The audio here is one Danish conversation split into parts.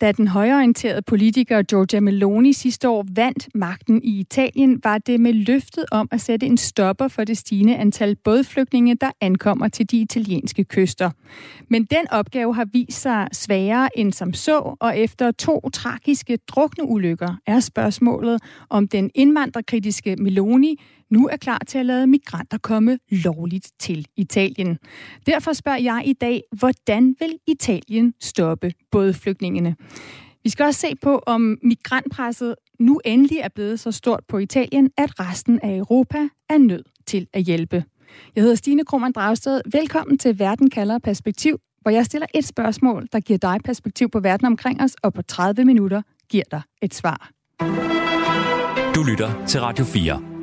Da den højorienterede politiker Giorgia Meloni sidste år vandt magten i Italien, var det med løftet om at sætte en stopper for det stigende antal bådflygtninge, der ankommer til de italienske kyster. Men den opgave har vist sig sværere end som så, og efter to tragiske drukneulykker er spørgsmålet, om den indvandrerkritiske Meloni nu er klar til at lade migranter komme lovligt til Italien. Derfor spørger jeg i dag, hvordan vil Italien stoppe både flygtningene? Vi skal også se på, om migrantpresset nu endelig er blevet så stort på Italien, at resten af Europa er nødt til at hjælpe. Jeg hedder Stine Krohmann Dragsted. Velkommen til Verden kalder perspektiv, hvor jeg stiller et spørgsmål, der giver dig perspektiv på verden omkring os, og på 30 minutter giver dig et svar. Du lytter til Radio 4.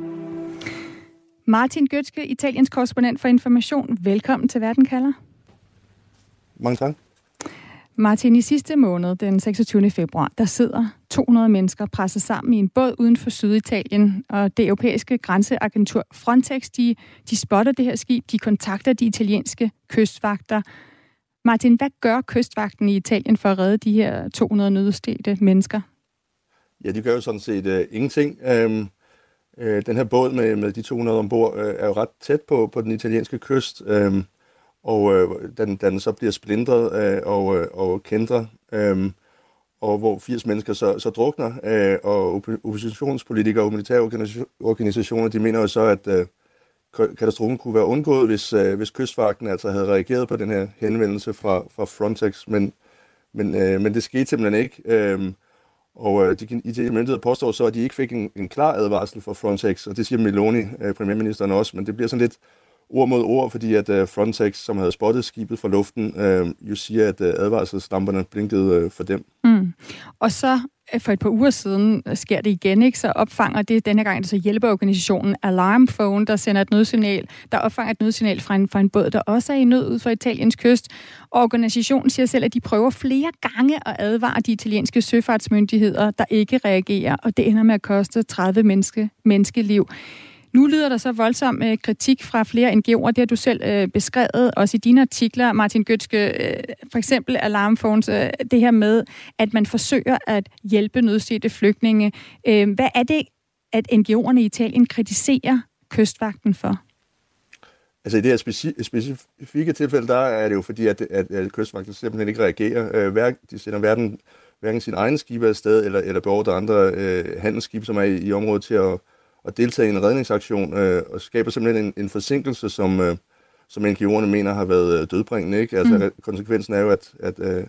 Martin Gøtske, Italiens korrespondent for Information. Velkommen til Verden kalder. Mange tak. Martin, i sidste måned, den 26. februar, der sidder 200 mennesker presset sammen i en båd uden for Syditalien, og det europæiske grænseagentur Frontex, de, de spotter det her skib, de kontakter de italienske kystvagter. Martin, hvad gør kystvagten i Italien for at redde de her 200 nødstedte mennesker? Ja, de gør jo sådan set uh, ingenting. Um, Øh, den her båd med, med de 200 ombord øh, er jo ret tæt på, på den italienske kyst. øh, og øh, den, den så bliver splindret øh, og, øh, og kendret, øh, og hvor 80 mennesker så, så drukner, øh, og oppositionspolitikere og humanitære organisationer, de mener jo så, at øh, katastrofen kunne være undgået, hvis, øh, hvis kystvagten altså havde reageret på den her henvendelse fra, fra Frontex, men, men, øh, men det skete simpelthen ikke. Øh, og øh, de italienske myndigheder påstår så, at de ikke fik en, en klar advarsel fra Frontex, og det siger Meloni, øh, premierministeren også, men det bliver sådan lidt ord mod ord, fordi at uh, Frontex, som havde spottet skibet fra luften, uh, jo siger, at uh, advarselslamperne blinkede uh, for dem. Mm. Og så for et par uger siden sker det igen, ikke? så opfanger det denne gang så hjælpeorganisationen Alarm Phone, der sender et nødsignal, der opfanger et nødsignal fra en, fra en båd, der også er i nød ud for Italiens kyst. Og organisationen siger selv, at de prøver flere gange at advare de italienske søfartsmyndigheder, der ikke reagerer, og det ender med at koste 30 menneske, menneskeliv. Nu lyder der så voldsom øh, kritik fra flere NGO'er. Det har du selv øh, beskrevet, også i dine artikler, Martin Gøtske. Øh, for eksempel Alarmphones, øh, det her med, at man forsøger at hjælpe nødstedte flygtninge. Øh, hvad er det, at NGO'erne i Italien kritiserer kystvagten for? Altså i det her speci- specifikke tilfælde, der er det jo fordi, at, at, at kystvagten simpelthen ikke reagerer. Øh, hver, de sender hverken, hverken sin egen skibe afsted, eller, eller beordrer andre øh, handelsskibe, som er i, i området til at at deltage i en redningsaktion, øh, og skaber simpelthen en, en forsinkelse, som, øh, som NGO'erne mener har været øh, dødbringende. Ikke? Altså, mm. Konsekvensen er jo, at, at, øh,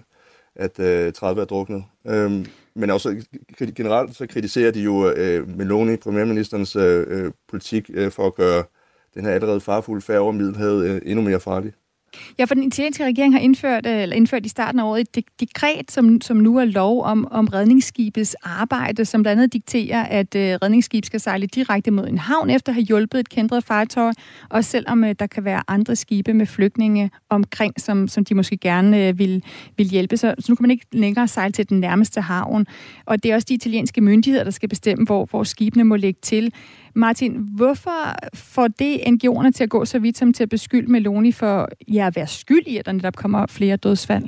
at øh, 30 er druknet. Øhm, men også generelt så kritiserer de jo øh, Meloni, premierministerens øh, øh, politik, øh, for at gøre den her allerede farfulde færd over Middelhavet øh, endnu mere farlig. Ja, for den italienske regering har indført, øh, eller indført i starten af året et dekret, som, som nu er lov om, om redningsskibets arbejde, som blandt andet dikterer, at øh, redningsskib skal sejle direkte mod en havn efter at have hjulpet et kendret fartøj, og selvom øh, der kan være andre skibe med flygtninge omkring, som, som de måske gerne øh, vil, vil hjælpe. Så, så nu kan man ikke længere sejle til den nærmeste havn. Og det er også de italienske myndigheder, der skal bestemme, hvor, hvor skibene må lægge til. Martin, hvorfor får det NGO'erne til at gå så vidt som til at beskylde Meloni for ja, at være skyld i, at der netop kommer flere dødsfald?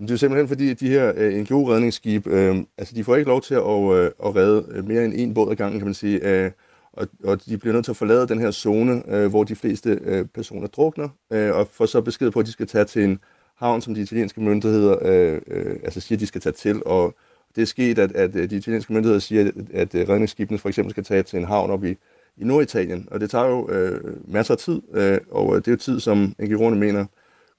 Det er simpelthen fordi, at de her øh, NGO-redningsskib, øh, altså de får ikke lov til at, øh, at redde øh, mere end en båd ad gangen, kan man sige. Øh, og, og de bliver nødt til at forlade den her zone, øh, hvor de fleste øh, personer drukner, øh, og får så besked på, at de skal tage til en havn, som de italienske myndigheder øh, øh, altså siger, at de skal tage til, og det er sket, at, at de italienske myndigheder siger, at, at redningsskibene for eksempel skal tage til en havn op i, i Norditalien. Og det tager jo øh, masser af tid, øh, og det er jo tid, som NGO'erne mener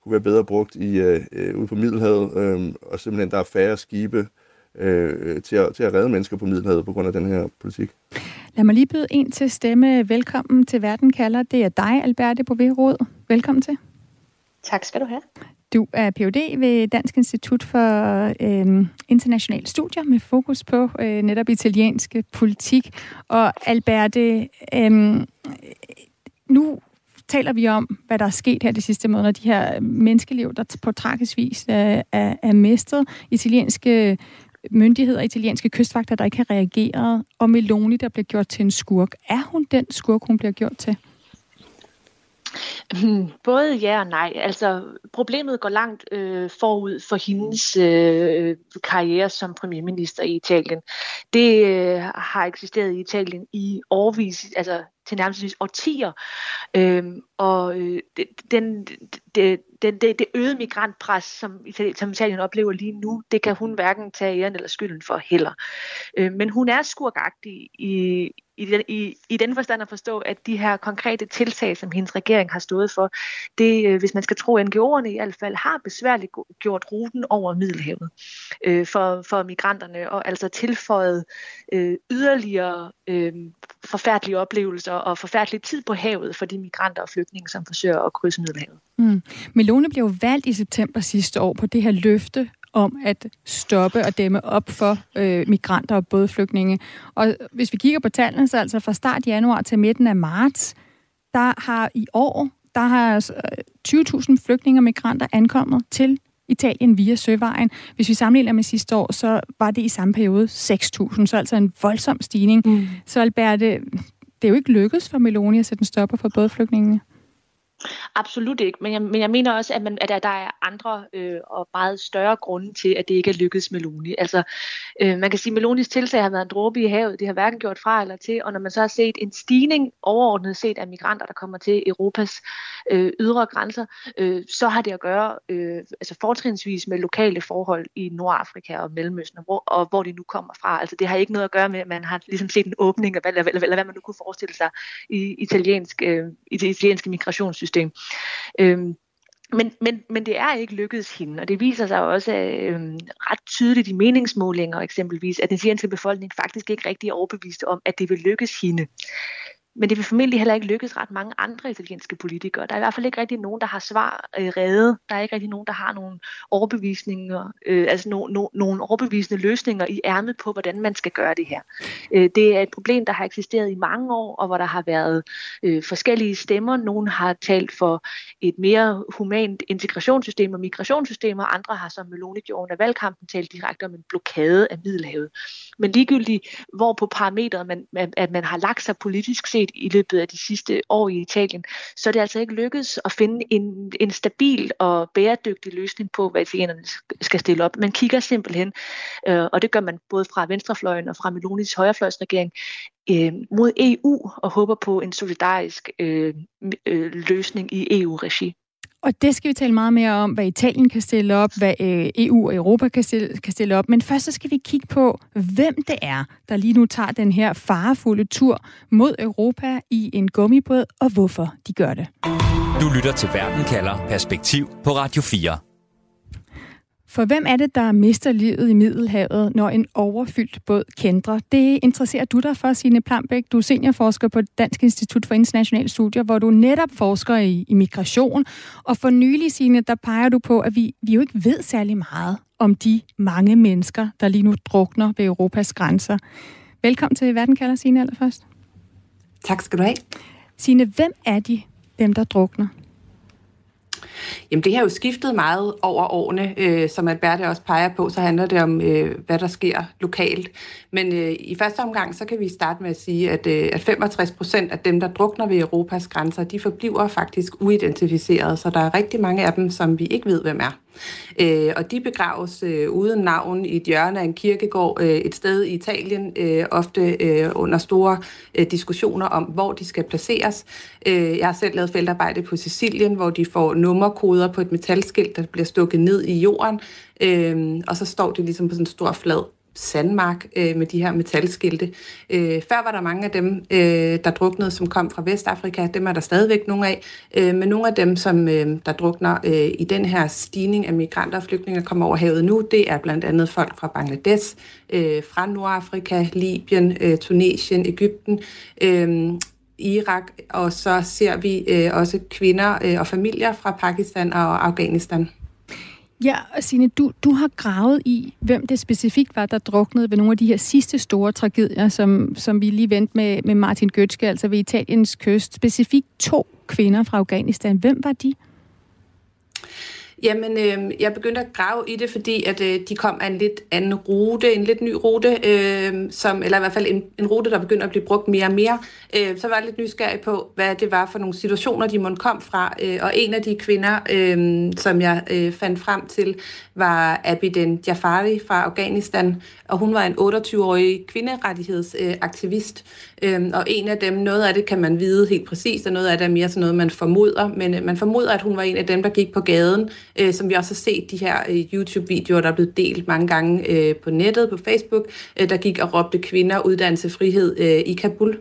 kunne være bedre brugt i, øh, ude på Middelhavet, øh, og simpelthen der er færre skibe øh, til, at, til at redde mennesker på Middelhavet på grund af den her politik. Lad mig lige byde en til stemme. Velkommen til Verden kalder. Det er dig, Alberte Bové Velkommen til. Tak skal du have. Du er Ph.D. ved Dansk Institut for øh, Internationale Studier med fokus på øh, netop italienske politik. Og Alberte, øh, nu taler vi om, hvad der er sket her de sidste måneder. De her menneskeliv, der på tragisk vis er, er, er mistet. Italienske myndigheder, italienske kystvagter, der ikke har reageret, og Meloni, der bliver gjort til en skurk. Er hun den skurk, hun bliver gjort til? Både ja og nej. Altså, problemet går langt øh, forud for hendes øh, karriere som premierminister i Italien. Det øh, har eksisteret i Italien i årvis, altså til nærmest årtier. Øhm, og øh, den, det, den, det, det øgede migrantpres, som som Italien oplever lige nu, det kan hun hverken tage æren eller skylden for heller. Øh, men hun er skurkagtig i, i, den, i, i den forstand at forstå, at de her konkrete tiltag, som hendes regering har stået for, det, øh, hvis man skal tro NGO'erne i hvert fald, har besværligt gjort ruten over Middelhavet øh, for, for migranterne, og altså tilføjet øh, yderligere øh, forfærdelige oplevelser og forfærdelig tid på havet for de migranter og flygtninge, som forsøger at krydse Middelhavet. Mm. Melone blev valgt i september sidste år på det her løfte om at stoppe og dæmme op for øh, migranter og både flygtninge. Og hvis vi kigger på tallene, så altså fra start januar til midten af marts, der har i år, der har øh, 20.000 flygtninge og migranter ankommet til Italien via søvejen. Hvis vi sammenligner med sidste år, så var det i samme periode 6.000, så altså en voldsom stigning. Mm. Så Alberte, det er jo ikke lykkedes for Meloni at sætte en stopper for både flygtningene. Absolut ikke, men jeg, men jeg mener også, at, man, at der er andre øh, og meget større grunde til, at det ikke er lykkedes Meloni. Altså, øh, man kan sige, at Melonis tiltag har været en dråbe i havet. Det har hverken gjort fra eller til, og når man så har set en stigning overordnet set af migranter, der kommer til Europas øh, ydre grænser, øh, så har det at gøre øh, altså fortrinsvis med lokale forhold i Nordafrika og Mellemøsten, og hvor, og hvor de nu kommer fra. Altså, det har ikke noget at gøre med, at man har ligesom set en åbning, eller, eller, eller, eller hvad man nu kunne forestille sig i, italiensk, øh, i det italienske migrationssystem system. Øhm, men, men, men det er ikke lykkedes hende, og det viser sig også øh, ret tydeligt i meningsmålinger eksempelvis, at den syriske befolkning faktisk ikke rigtig er overbevist om, at det vil lykkes hende. Men det vil formentlig heller ikke lykkes ret mange andre italienske politikere. Der er i hvert fald ikke rigtig nogen, der har svar øh, reddet. Der er ikke rigtig nogen, der har nogle overbevisninger, øh, altså no, no, nogle overbevisende løsninger i ærmet på, hvordan man skal gøre det her. Øh, det er et problem, der har eksisteret i mange år, og hvor der har været øh, forskellige stemmer. Nogle har talt for et mere humant integrationssystem og migrationssystem, og andre har, som Meloni gjorde under valgkampen, talt direkte om en blokade af Middelhavet. Men ligegyldigt, hvor på parametret man, at man har lagt sig politisk set, set i løbet af de sidste år i Italien, så er det altså ikke lykkedes at finde en, en stabil og bæredygtig løsning på, hvad italienerne skal stille op. Man kigger simpelthen, øh, og det gør man både fra venstrefløjen og fra Melonis højrefløjsregering, øh, mod EU og håber på en solidarisk øh, øh, løsning i EU-regi. Og det skal vi tale meget mere om, hvad Italien kan stille op, hvad øh, EU og Europa kan stille, kan stille op. Men først så skal vi kigge på, hvem det er, der lige nu tager den her farefulde tur mod Europa i en gummibåd, og hvorfor de gør det. Du lytter til Verden kalder Perspektiv på Radio 4. For hvem er det, der mister livet i Middelhavet, når en overfyldt båd kændrer? Det interesserer du dig for, Signe Plambæk. Du er seniorforsker på Dansk Institut for Internationale Studier, hvor du netop forsker i, i migration. Og for nylig, Signe, der peger du på, at vi, vi jo ikke ved særlig meget om de mange mennesker, der lige nu drukner ved Europas grænser. Velkommen til Verden kalder, Signe, allerførst. Tak skal du have. Signe, hvem er de, dem der drukner? Jamen det har jo skiftet meget over årene. Øh, som Alberte også peger på, så handler det om, øh, hvad der sker lokalt. Men øh, i første omgang, så kan vi starte med at sige, at, øh, at 65 procent af dem, der drukner ved Europas grænser, de forbliver faktisk uidentificerede, Så der er rigtig mange af dem, som vi ikke ved, hvem er. Øh, og de begraves øh, uden navn i et hjørne af en kirkegård øh, et sted i Italien, øh, ofte øh, under store øh, diskussioner om, hvor de skal placeres. Øh, jeg har selv lavet feltarbejde på Sicilien, hvor de får nummerkoder på et metalskilt, der bliver stukket ned i jorden, øh, og så står det ligesom på sådan en stor flad sandmark øh, med de her metalskilte. Øh, før var der mange af dem, øh, der druknede, som kom fra Vestafrika. Dem er der stadigvæk nogle af. Øh, men nogle af dem, som øh, der drukner øh, i den her stigning af migranter og flygtninge, kommer over havet nu, det er blandt andet folk fra Bangladesh, øh, fra Nordafrika, Libyen, øh, Tunesien, Ægypten. Øh, Irak, og så ser vi øh, også kvinder øh, og familier fra Pakistan og Afghanistan. Ja, og Signe, du, du har gravet i, hvem det specifikt var, der druknede ved nogle af de her sidste store tragedier, som, som vi lige vendte med, med Martin Gøtske, altså ved Italiens kyst. Specifikt to kvinder fra Afghanistan. Hvem var de? Jamen, øh, jeg begyndte at grave i det, fordi at øh, de kom af en lidt anden rute, en lidt ny rute, øh, som, eller i hvert fald en, en rute, der begynder at blive brugt mere og mere. Øh, så var jeg lidt nysgerrig på, hvad det var for nogle situationer, de måtte kom fra. Øh, og en af de kvinder, øh, som jeg øh, fandt frem til, var Abiden Jafari fra Afghanistan, og hun var en 28-årig kvinderettighedsaktivist. Øh, og en af dem, noget af det kan man vide helt præcist, og noget af det er mere sådan noget, man formoder, men øh, man formoder, at hun var en af dem, der gik på gaden øh, som vi også har set de her øh, YouTube-videoer, der er blevet delt mange gange øh, på nettet, på Facebook, øh, der gik og råbte kvinder uddannelse frihed øh, i Kabul.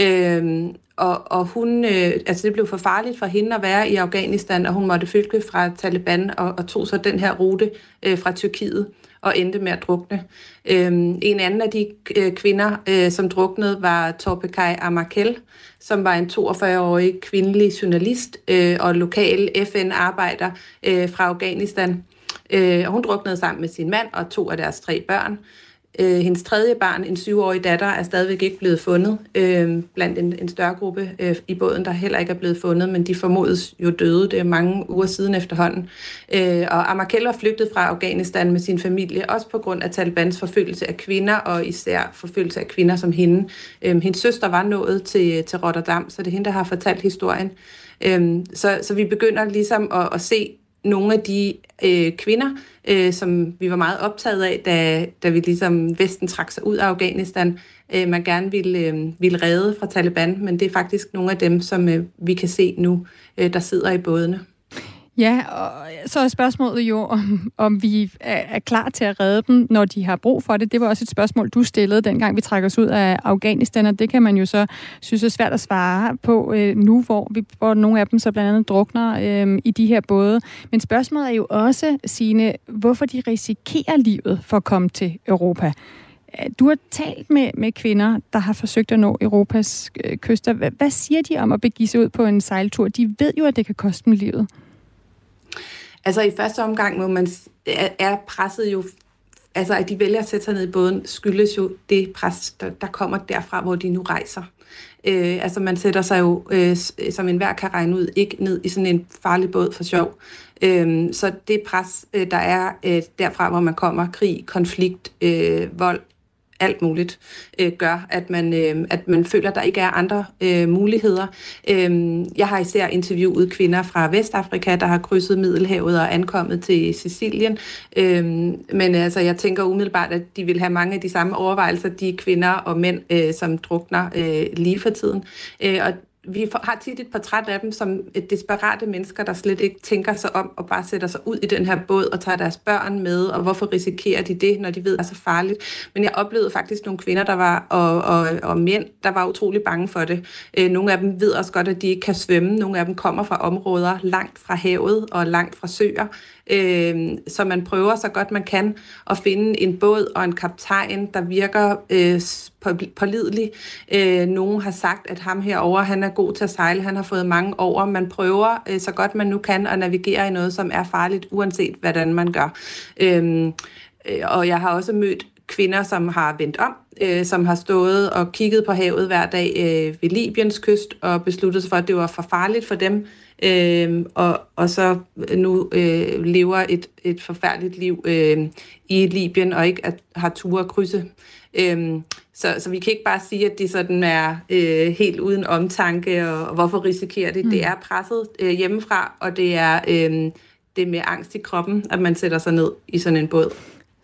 Øh, og, og hun, øh, altså det blev for farligt for hende at være i Afghanistan, og hun måtte flygte fra Taliban og, og tog så den her rute øh, fra Tyrkiet og endte med at drukne. Øhm, en anden af de øh, kvinder, øh, som druknede, var Torpekaj Amakel, som var en 42-årig kvindelig journalist øh, og lokal FN-arbejder øh, fra Afghanistan. Øh, og hun druknede sammen med sin mand og to af deres tre børn. Øh, hendes tredje barn, en syvårig datter, er stadigvæk ikke blevet fundet øh, blandt en, en større gruppe øh, i båden, der heller ikke er blevet fundet, men de formodes jo døde. Det er mange uger siden efterhånden. Øh, og Amakel var flygtet fra Afghanistan med sin familie, også på grund af Talibans forfølgelse af kvinder, og især forfølgelse af kvinder som hende. Øh, hendes søster var nået til, til Rotterdam, så det er hende, der har fortalt historien. Øh, så, så vi begynder ligesom at, at se nogle af de øh, kvinder, øh, som vi var meget optaget af, da, da vi ligesom Vesten trak sig ud af Afghanistan, øh, man gerne ville, øh, ville redde fra Taliban, men det er faktisk nogle af dem, som øh, vi kan se nu, øh, der sidder i bådene. Ja, og så er spørgsmålet jo, om, om vi er klar til at redde dem, når de har brug for det. Det var også et spørgsmål, du stillede, dengang vi trækker os ud af Afghanistan, og det kan man jo så synes er svært at svare på øh, nu, hvor, vi, hvor nogle af dem så blandt andet drukner øh, i de her både. Men spørgsmålet er jo også, Signe, hvorfor de risikerer livet for at komme til Europa. Du har talt med, med kvinder, der har forsøgt at nå Europas øh, kyster. Hvad, hvad siger de om at begive sig ud på en sejltur? De ved jo, at det kan koste dem livet. Altså i første omgang må man, er presset jo, altså at de vælger at sætte sig ned i båden, skyldes jo det pres, der, der kommer derfra, hvor de nu rejser. Øh, altså man sætter sig jo, øh, øh som enhver kan regne ud, ikke ned i sådan en farlig båd for sjov. Øh, så det pres, øh, der er øh, derfra, hvor man kommer, krig, konflikt, øh, vold, alt muligt, øh, gør, at man, øh, at man føler, at der ikke er andre øh, muligheder. Øh, jeg har især interviewet kvinder fra Vestafrika, der har krydset Middelhavet og ankommet til Sicilien. Øh, men altså, jeg tænker umiddelbart, at de vil have mange af de samme overvejelser, de kvinder og mænd, øh, som drukner øh, lige for tiden. Øh, og vi har tit et portræt af dem som et desperate mennesker, der slet ikke tænker sig om og bare sætter sig ud i den her båd og tager deres børn med, og hvorfor risikerer de det, når de ved, at det er så farligt. Men jeg oplevede faktisk nogle kvinder, der var, og, og, og mænd, der var utrolig bange for det. Øh, nogle af dem ved også godt, at de ikke kan svømme. Nogle af dem kommer fra områder langt fra havet og langt fra søer. Øh, så man prøver så godt man kan at finde en båd og en kaptajn, der virker øh, pålidelig. Øh, nogen har sagt, at ham herover han er god til at sejle, han har fået mange over. Man prøver øh, så godt man nu kan at navigere i noget, som er farligt, uanset hvordan man gør. Øhm, øh, og jeg har også mødt kvinder, som har vendt om, øh, som har stået og kigget på havet hver dag øh, ved Libyens kyst og besluttet sig for, at det var for farligt for dem øh, og, og så nu øh, lever et, et forfærdeligt liv øh, i Libyen og ikke at, har tur at krydse. Øh, så, så vi kan ikke bare sige, at de sådan er øh, helt uden omtanke, og, og hvorfor risikerer det? Mm. Det er presset øh, hjemmefra, og det er, øh, det er med angst i kroppen, at man sætter sig ned i sådan en båd.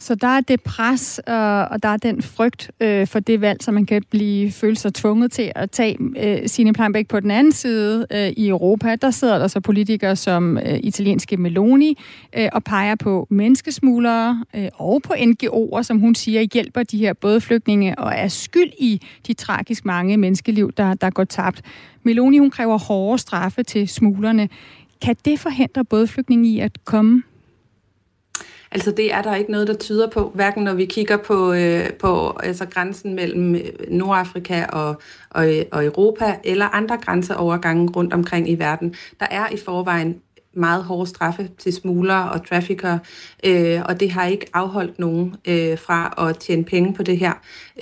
Så der er det pres, og, og der er den frygt øh, for det valg, som man kan blive føle sig tvunget til at tage. Øh, Signe Pleinbæk på den anden side øh, i Europa, der sidder der så politikere som øh, italienske Meloni øh, og peger på menneskesmuglere øh, og på NGO'er, som hun siger hjælper de her både flygtninge og er skyld i de tragisk mange menneskeliv, der, der går tabt. Meloni hun kræver hårde straffe til smuglerne. Kan det forhindre både flygtninge i at komme Altså det er der ikke noget, der tyder på, hverken når vi kigger på, øh, på altså grænsen mellem øh, Nordafrika og, og, og Europa, eller andre grænseovergange rundt omkring i verden. Der er i forvejen meget hårde straffe til smuglere og traffickere, øh, og det har ikke afholdt nogen øh, fra at tjene penge på det her.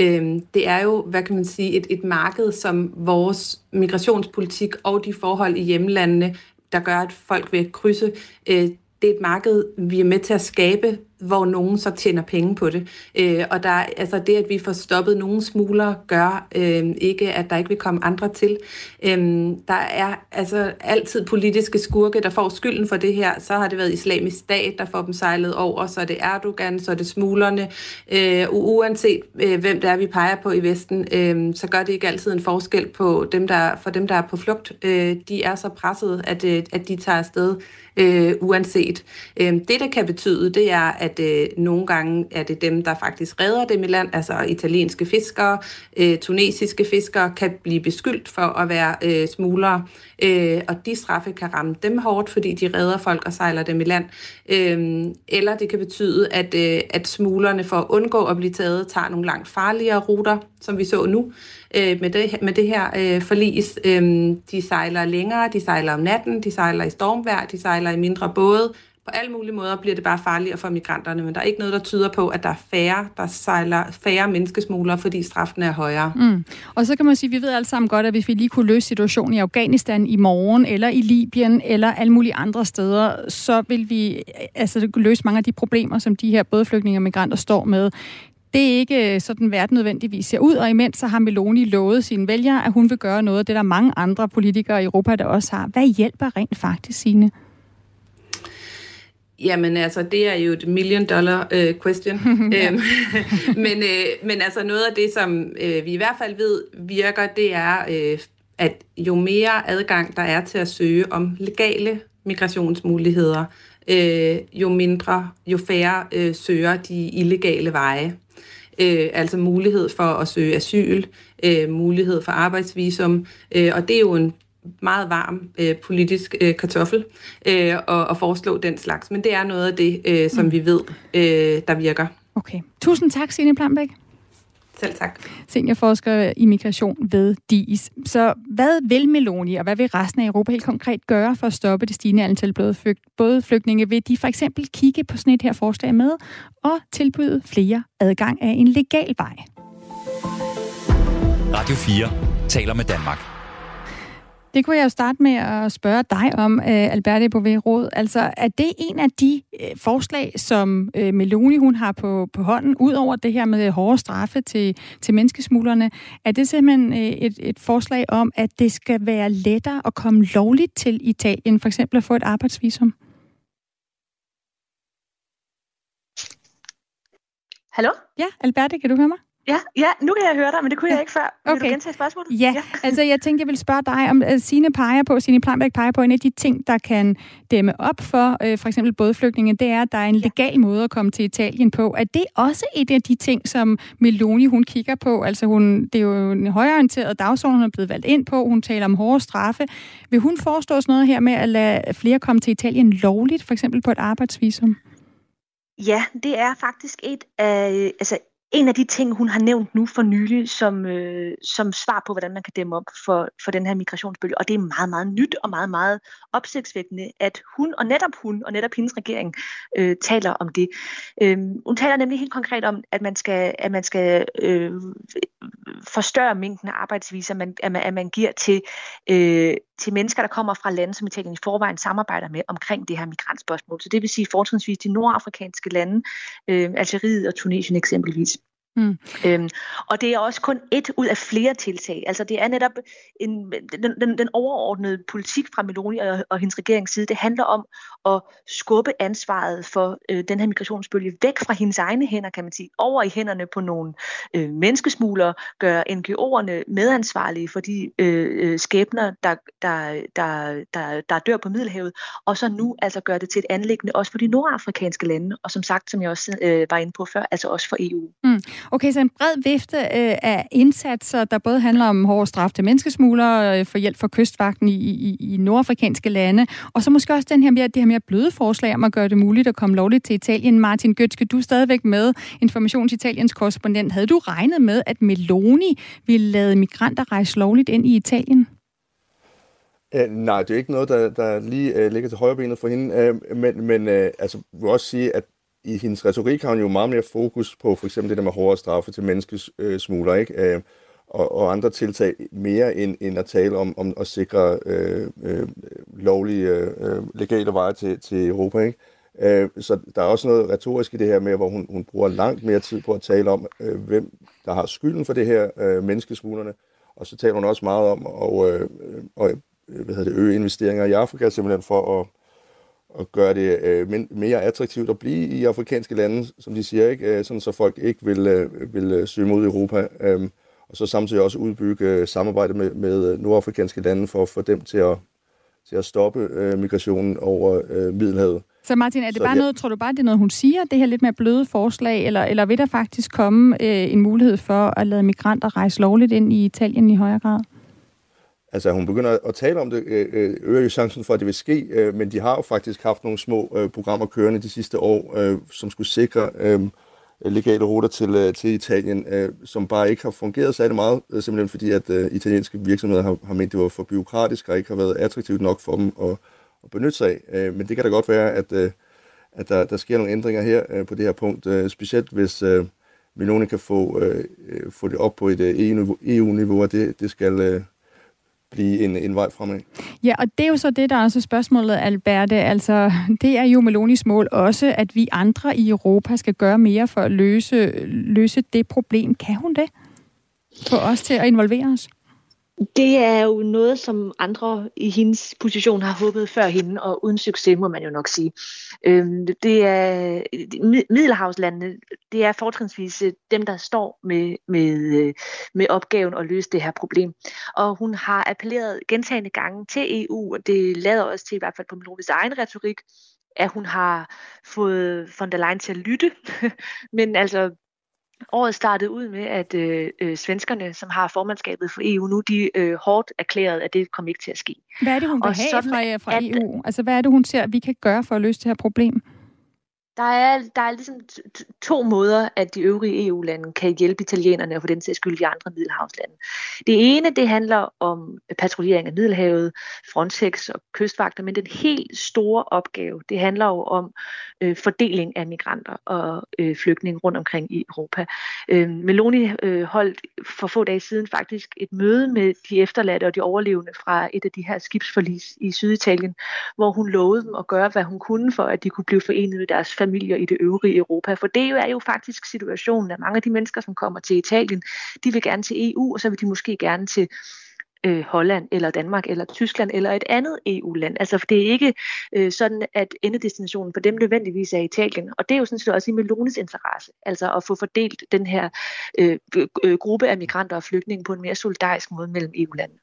Øh, det er jo, hvad kan man sige, et, et marked, som vores migrationspolitik og de forhold i hjemlandene, der gør, at folk vil krydse, øh, det er et marked, vi er med til at skabe, hvor nogen så tjener penge på det. Øh, og der, altså det, at vi får stoppet nogle smugler, gør øh, ikke, at der ikke vil komme andre til. Øh, der er altså altid politiske skurke, der får skylden for det her. Så har det været islamisk stat, der får dem sejlet over, så er det Erdogan, så er det smuglerne. Øh, uanset øh, hvem det er, vi peger på i Vesten, øh, så gør det ikke altid en forskel på dem, der, for dem, der er på flugt. Øh, de er så presset, at, øh, at de tager afsted øh, uanset. Øh, det, der kan betyde, det er, at øh, nogle gange er det dem, der faktisk redder dem i land, altså italienske fiskere, øh, tunesiske fiskere, kan blive beskyldt for at være øh, smuglere, øh, og de straffe kan ramme dem hårdt, fordi de redder folk og sejler dem i land. Øh, eller det kan betyde, at, øh, at smuglerne for at undgå at blive taget, tager nogle langt farligere ruter, som vi så nu, øh, med, det, med det her øh, forlis. Øh, de sejler længere, de sejler om natten, de sejler i stormvejr, de sejler i mindre både. På alle mulige måder bliver det bare farligere for migranterne, men der er ikke noget, der tyder på, at der er færre, der sejler færre menneskesmuglere, fordi straffen er højere. Mm. Og så kan man sige, at vi ved alle sammen godt, at hvis vi lige kunne løse situationen i Afghanistan i morgen, eller i Libyen, eller alle mulige andre steder, så vil vi altså, løse mange af de problemer, som de her både flygtninge og migranter står med det er ikke øh, sådan, verden nødvendigvis ser ud, og imens så har Meloni lovet sine vælgere, at hun vil gøre noget det, der er mange andre politikere i Europa, der også har. Hvad hjælper rent faktisk, sine? Jamen altså, det er jo et million dollar uh, question. Øhm, men, uh, men altså noget af det, som uh, vi i hvert fald ved virker, det er, uh, at jo mere adgang der er til at søge om legale migrationsmuligheder, uh, jo mindre, jo færre uh, søger de illegale veje øh, altså mulighed for at søge asyl, øh, mulighed for arbejdsvisum, øh, og det er jo en meget varm øh, politisk øh, kartoffel øh, at, at foreslå den slags, men det er noget af det, øh, som mm. vi ved, øh, der virker. Okay. Tusind tak, Signe Plambæk. Selv tak. Seniorforsker i migration ved DIS. Så hvad vil Meloni, og hvad vil resten af Europa helt konkret gøre for at stoppe det stigende antal både flygtninge? Vil de for eksempel kigge på sådan et her forslag med og tilbyde flere adgang af en legal vej? Radio 4 taler med Danmark. Det kunne jeg jo starte med at spørge dig om, uh, Alberte Bové Råd. Altså, er det en af de uh, forslag, som uh, Meloni hun har på, på hånden, ud over det her med hårde straffe til, til menneskesmuglerne, er det simpelthen et, et forslag om, at det skal være lettere at komme lovligt til Italien, for eksempel at få et arbejdsvisum? Hallo? Ja, Alberte, kan du høre mig? Ja, ja, nu kan jeg høre dig, men det kunne jeg ikke før. Vil okay. du gentage spørgsmålet? Ja, ja, altså jeg tænkte, jeg vil spørge dig, om uh, Signe peger på, Signe Plambæk peger på, en af de ting, der kan dæmme op for uh, for eksempel bådflygtninge, det er, at der er en legal ja. måde at komme til Italien på. Er det også et af de ting, som Meloni hun kigger på? Altså hun, det er jo en højorienteret dagsorden, hun er blevet valgt ind på. Hun taler om hårde straffe. Vil hun forestå os noget her med at lade flere komme til Italien lovligt, for eksempel på et arbejdsvisum? Ja, det er faktisk et af, altså en af de ting, hun har nævnt nu for nylig, som, øh, som svar på, hvordan man kan dæmme op for, for den her migrationsbølge, og det er meget, meget nyt og meget, meget opsigtsvækkende, at hun, og netop hun, og netop hendes regering, øh, taler om det. Øh, hun taler nemlig helt konkret om, at man skal, at man skal øh, forstørre mængden af arbejdsviser, man, at, man, at man giver til, øh, til mennesker, der kommer fra lande, som Italien i forvejen samarbejder med omkring det her migrantspørgsmål. Så det vil sige fortrinsvis de nordafrikanske lande, øh, Algeriet og Tunesien eksempelvis. Mm. Øhm, og det er også kun et ud af flere tiltag. Altså det er netop en, den, den, den overordnede politik fra Meloni og, og hendes regerings side. Det handler om at skubbe ansvaret for øh, den her migrationsbølge væk fra hendes egne hænder, kan man sige, over i hænderne på nogle øh, menneskesmuglere, gøre NGO'erne medansvarlige for de øh, øh, skæbner, der, der, der, der, der dør på Middelhavet, og så nu altså gøre det til et anlæggende også for de nordafrikanske lande, og som sagt, som jeg også øh, var inde på før, altså også for EU. Mm. Okay, så en bred vifte øh, af indsatser, der både handler om hård straf til menneskesmuglere, øh, for hjælp for kystvagten i, i, i nordafrikanske lande, og så måske også den her mere, det her mere bløde forslag om at gøre det muligt at komme lovligt til Italien. Martin Gøtske, du er stadigvæk med, Informations Italiens korrespondent. Havde du regnet med, at Meloni ville lade migranter rejse lovligt ind i Italien? Uh, nej, det er ikke noget, der, der lige uh, ligger til højre benet for hende, uh, men, men uh, altså, jeg vil også sige, at i hendes retorik har hun jo meget mere fokus på for eksempel det der med hårdere straffe til menneskesmugler, øh, ikke? Øh, og, og andre tiltag mere end, end at tale om, om at sikre øh, øh, lovlige, øh, øh, legale veje til, til Europa. Ikke? Øh, så der er også noget retorisk i det her med, hvor hun, hun bruger langt mere tid på at tale om, øh, hvem der har skylden for det her, øh, menneskesmuglerne. Og så taler hun også meget om at, øh, at øh, hvad hedder det, øge investeringer i Afrika, simpelthen for at, at gøre det øh, mere attraktivt at blive i afrikanske lande, som de siger, ikke? Øh, sådan så folk ikke vil, øh, vil søge mod Europa. Øh, og så samtidig også udbygge øh, samarbejde med, med nordafrikanske lande for at få dem til at, til at stoppe øh, migrationen over øh, Middelhavet. Så Martin, er det så, bare ja. noget, tror du bare, det er noget, hun siger, det her lidt mere bløde forslag, eller, eller vil der faktisk komme øh, en mulighed for at lade migranter rejse lovligt ind i Italien i højere grad? Altså, hun begynder at tale om det, øh, øh, øger jo chancen for, at det vil ske, øh, men de har jo faktisk haft nogle små øh, programmer kørende de sidste år, som skulle sikre legale ruter til, til Italien, som bare ikke har fungeret særlig meget, simpelthen fordi, at italienske virksomheder har, har ment, det var for byråkratisk og ikke har været attraktivt nok for dem at at benytte sig af. Øh, men det kan da godt være, at, øh, at der, der sker nogle ændringer her øh, på det her punkt, specielt hvis Meloni kan få, få det op på et EU-niveau, e og det, det skal blive en, en vej fremad. Ja, og det er jo så det, der er også spørgsmålet, Alberte. Altså, det er jo Melonis mål også, at vi andre i Europa skal gøre mere for at løse, løse det problem. Kan hun det? For os til at involvere os? Det er jo noget, som andre i hendes position har håbet før hende, og uden succes, må man jo nok sige. Øhm, det er Middelhavslandene, det er fortrinsvis øh, dem, der står med, med, øh, med opgaven at løse det her problem. Og hun har appelleret gentagende gange til EU, og det lader også til, i hvert fald på Melonis egen retorik, at hun har fået von der Leyen til at lytte. Men altså, Året startede ud med, at øh, øh, svenskerne, som har formandskabet for EU nu, de øh, hårdt erklærede, at det kom ikke til at ske. Hvad er det, hun vil have fra, fra EU? Altså, hvad er det, hun ser, at vi kan gøre for at løse det her problem? Der er, der er ligesom to måder, at de øvrige EU-lande kan hjælpe italienerne og for den sags skyld de andre middelhavslande. Det ene, det handler om patruljering af Middelhavet, Frontex og kystvagter, men den helt store opgave, det handler jo om øh, fordeling af migranter og øh, flygtninge rundt omkring i Europa. Øh, Meloni øh, holdt for få dage siden faktisk et møde med de efterladte og de overlevende fra et af de her skibsforlis i Syditalien, hvor hun lovede dem at gøre, hvad hun kunne for, at de kunne blive forenet med deres familier i det øvrige Europa. For det er jo faktisk situationen, at mange af de mennesker, som kommer til Italien, de vil gerne til EU, og så vil de måske gerne til øh, Holland eller Danmark eller Tyskland eller et andet EU-land. Altså for det er ikke øh, sådan, at endedestinationen for dem nødvendigvis er Italien. Og det er jo sådan set også i Melones interesse, altså at få fordelt den her øh, øh, gruppe af migranter og flygtninge på en mere solidarisk måde mellem EU-landene.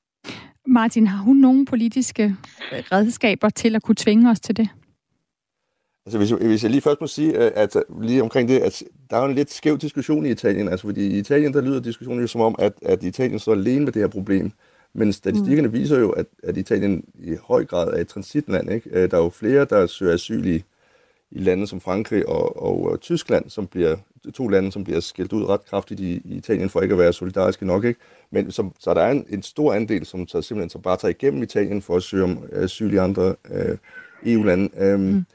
Martin, har hun nogle politiske øh, redskaber til at kunne tvinge os til det? Altså hvis, hvis jeg lige først må sige, øh, at lige omkring det, at der er en lidt skæv diskussion i Italien. Altså fordi i Italien, der lyder diskussionen jo som om, at, at Italien står alene med det her problem. Men statistikkerne mm. viser jo, at, at Italien i høj grad er et transitland. Ikke? Øh, der er jo flere, der søger asyl i, i lande som Frankrig og, og, Tyskland, som bliver to lande, som bliver skilt ud ret kraftigt i, i Italien for ikke at være solidariske nok. Ikke? Men så, så der er en, en stor andel, som tager, simpelthen så bare tager igennem Italien for at søge om asyl i andre øh, EU-lande. Øhm, mm.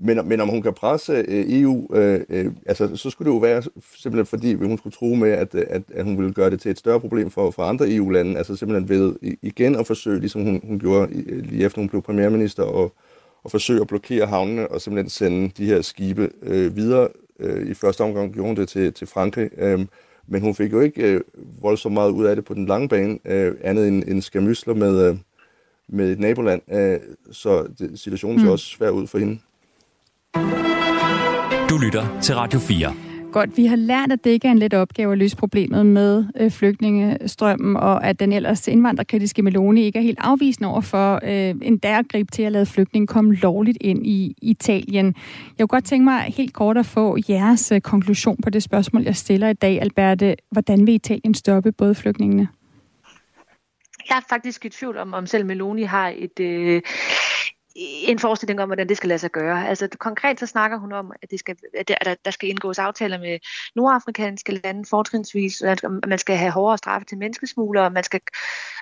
Men, men om hun kan presse øh, EU, øh, øh, altså, så skulle det jo være simpelthen fordi, hun skulle tro med, at, at, at hun ville gøre det til et større problem for, for andre EU-lande, altså simpelthen ved igen at forsøge, ligesom hun, hun gjorde lige efter hun blev premierminister, og, og forsøge at blokere havnene og simpelthen sende de her skibe øh, videre. Øh, I første omgang gjorde hun det til, til Frankrig, øh, men hun fik jo ikke øh, voldsomt meget ud af det på den lange bane, øh, andet end, end skamysler med, øh, med et naboland, øh, så det, situationen ser mm. også svær ud for hende. Du lytter til Radio 4. Godt, vi har lært, at det ikke er en let opgave at løse problemet med øh, flygtningestrømmen, og at den ellers indvandrerkritiske Meloni ikke er helt afvisende over for øh, en der grib til at lade flygtninge komme lovligt ind i Italien. Jeg kunne godt tænke mig helt kort at få jeres øh, konklusion på det spørgsmål, jeg stiller i dag, Alberte. Hvordan vil Italien stoppe både flygtningene? Jeg er faktisk i tvivl om, om selv Meloni har et... Øh en forestilling om, hvordan det skal lade sig gøre. Altså konkret så snakker hun om, at, det skal, at der, der skal indgås aftaler med nordafrikanske lande fortrinsvis, at man skal have hårdere straffe til menneskesmuglere, og man skal,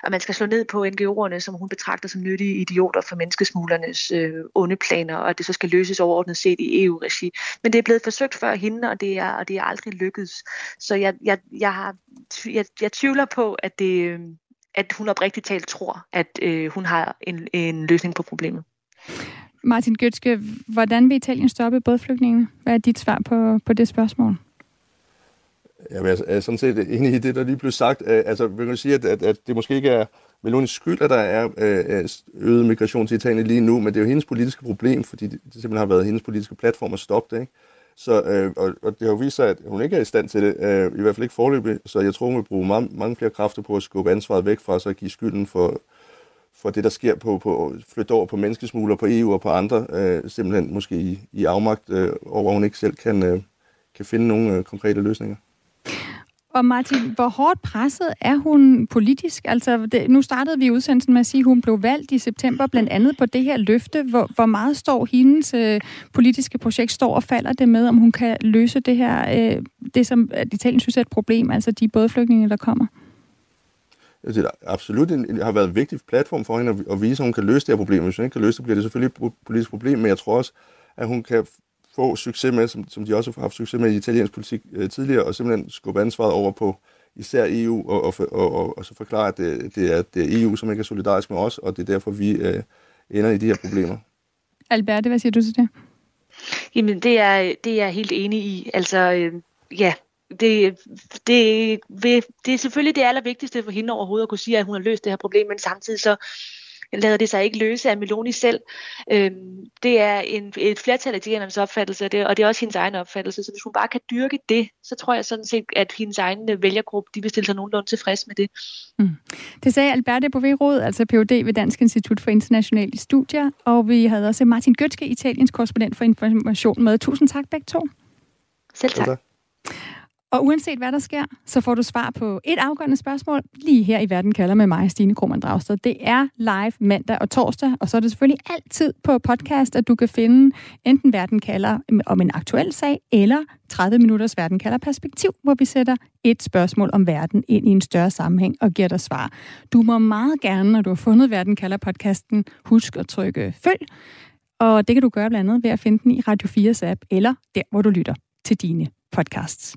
og man skal slå ned på NGO'erne, som hun betragter som nyttige idioter for menneskesmuglernes øh, onde planer, og at det så skal løses overordnet set i EU-regi. Men det er blevet forsøgt før hende, og det er, og det er aldrig lykkedes. Så jeg, jeg, jeg har jeg, jeg tvivler på, at, det, at hun oprigtigt talt tror, at øh, hun har en, en løsning på problemet. Martin Gøtske, hvordan vil Italien stoppe bådflygtningene? Hvad er dit svar på, på det spørgsmål? Jeg er sådan set enig i det, der lige blev sagt. Øh, altså, vi kan sige, at, at, at det måske ikke er Melonis skyld, at der er øh, øh, øget migration til Italien lige nu, men det er jo hendes politiske problem, fordi det simpelthen har været hendes politiske platform at stoppe det. Ikke? Så, øh, og, og det har jo vist sig, at hun ikke er i stand til det, øh, i hvert fald ikke forløbig, så jeg tror, hun vil bruge mange, mange flere kræfter på at skubbe ansvaret væk fra sig og give skylden for, for det, der sker på, på flytte over på menneskesmugler, på EU og på andre, øh, simpelthen måske i, i afmagt øh, over, at hun ikke selv kan, øh, kan finde nogle øh, konkrete løsninger. Og Martin, hvor hårdt presset er hun politisk? Altså, det, nu startede vi udsendelsen med at sige, at hun blev valgt i september, blandt andet på det her løfte. Hvor, hvor meget står hendes øh, politiske projekt, står og falder det med, om hun kan løse det her, øh, det som Italien synes er et problem, altså de bådflygtninge, der kommer? Det er absolut en, har været en vigtig platform for hende at, at vise, at hun kan løse det her problem. Hvis hun ikke kan løse det, bliver det selvfølgelig et politisk problem, men jeg tror også, at hun kan få succes med, som, som de også har haft succes med i italiensk politik øh, tidligere, og simpelthen skubbe ansvaret over på især EU, og, og, og, og, og så forklare, at det, det, er, det er EU, som ikke er solidarisk med os, og det er derfor, vi øh, ender i de her problemer. Alberte, hvad siger du til det? Jamen, det er, det er jeg helt enig i. Altså, øh, ja, det, det, det er selvfølgelig det allervigtigste for hende overhovedet at kunne sige, at hun har løst det her problem, men samtidig så lader det sig ikke løse af Meloni selv. Øhm, det er en, et flertal af italienernes opfattelse, og det, og det er også hendes egen opfattelse. Så hvis hun bare kan dyrke det, så tror jeg sådan set, at hendes egen øh, vælgergruppe, de vil stille sig nogenlunde tilfreds med det. Mm. Det sagde Alberte Bové altså Ph.D. ved Dansk Institut for Internationale Studier, og vi havde også Martin Gøtske, Italiens korrespondent for information med. Tusind tak begge to. Selv tak. Selv tak. Og uanset hvad der sker, så får du svar på et afgørende spørgsmål lige her i Verden kalder med mig, Stine Krohmann Dragsted. Det er live mandag og torsdag, og så er det selvfølgelig altid på podcast, at du kan finde enten Verden kalder om en aktuel sag, eller 30 minutters Verden kalder perspektiv, hvor vi sætter et spørgsmål om verden ind i en større sammenhæng og giver dig svar. Du må meget gerne, når du har fundet Verden kalder podcasten, husk at trykke følg. Og det kan du gøre blandt andet ved at finde den i Radio 4's app, eller der, hvor du lytter til dine podcasts.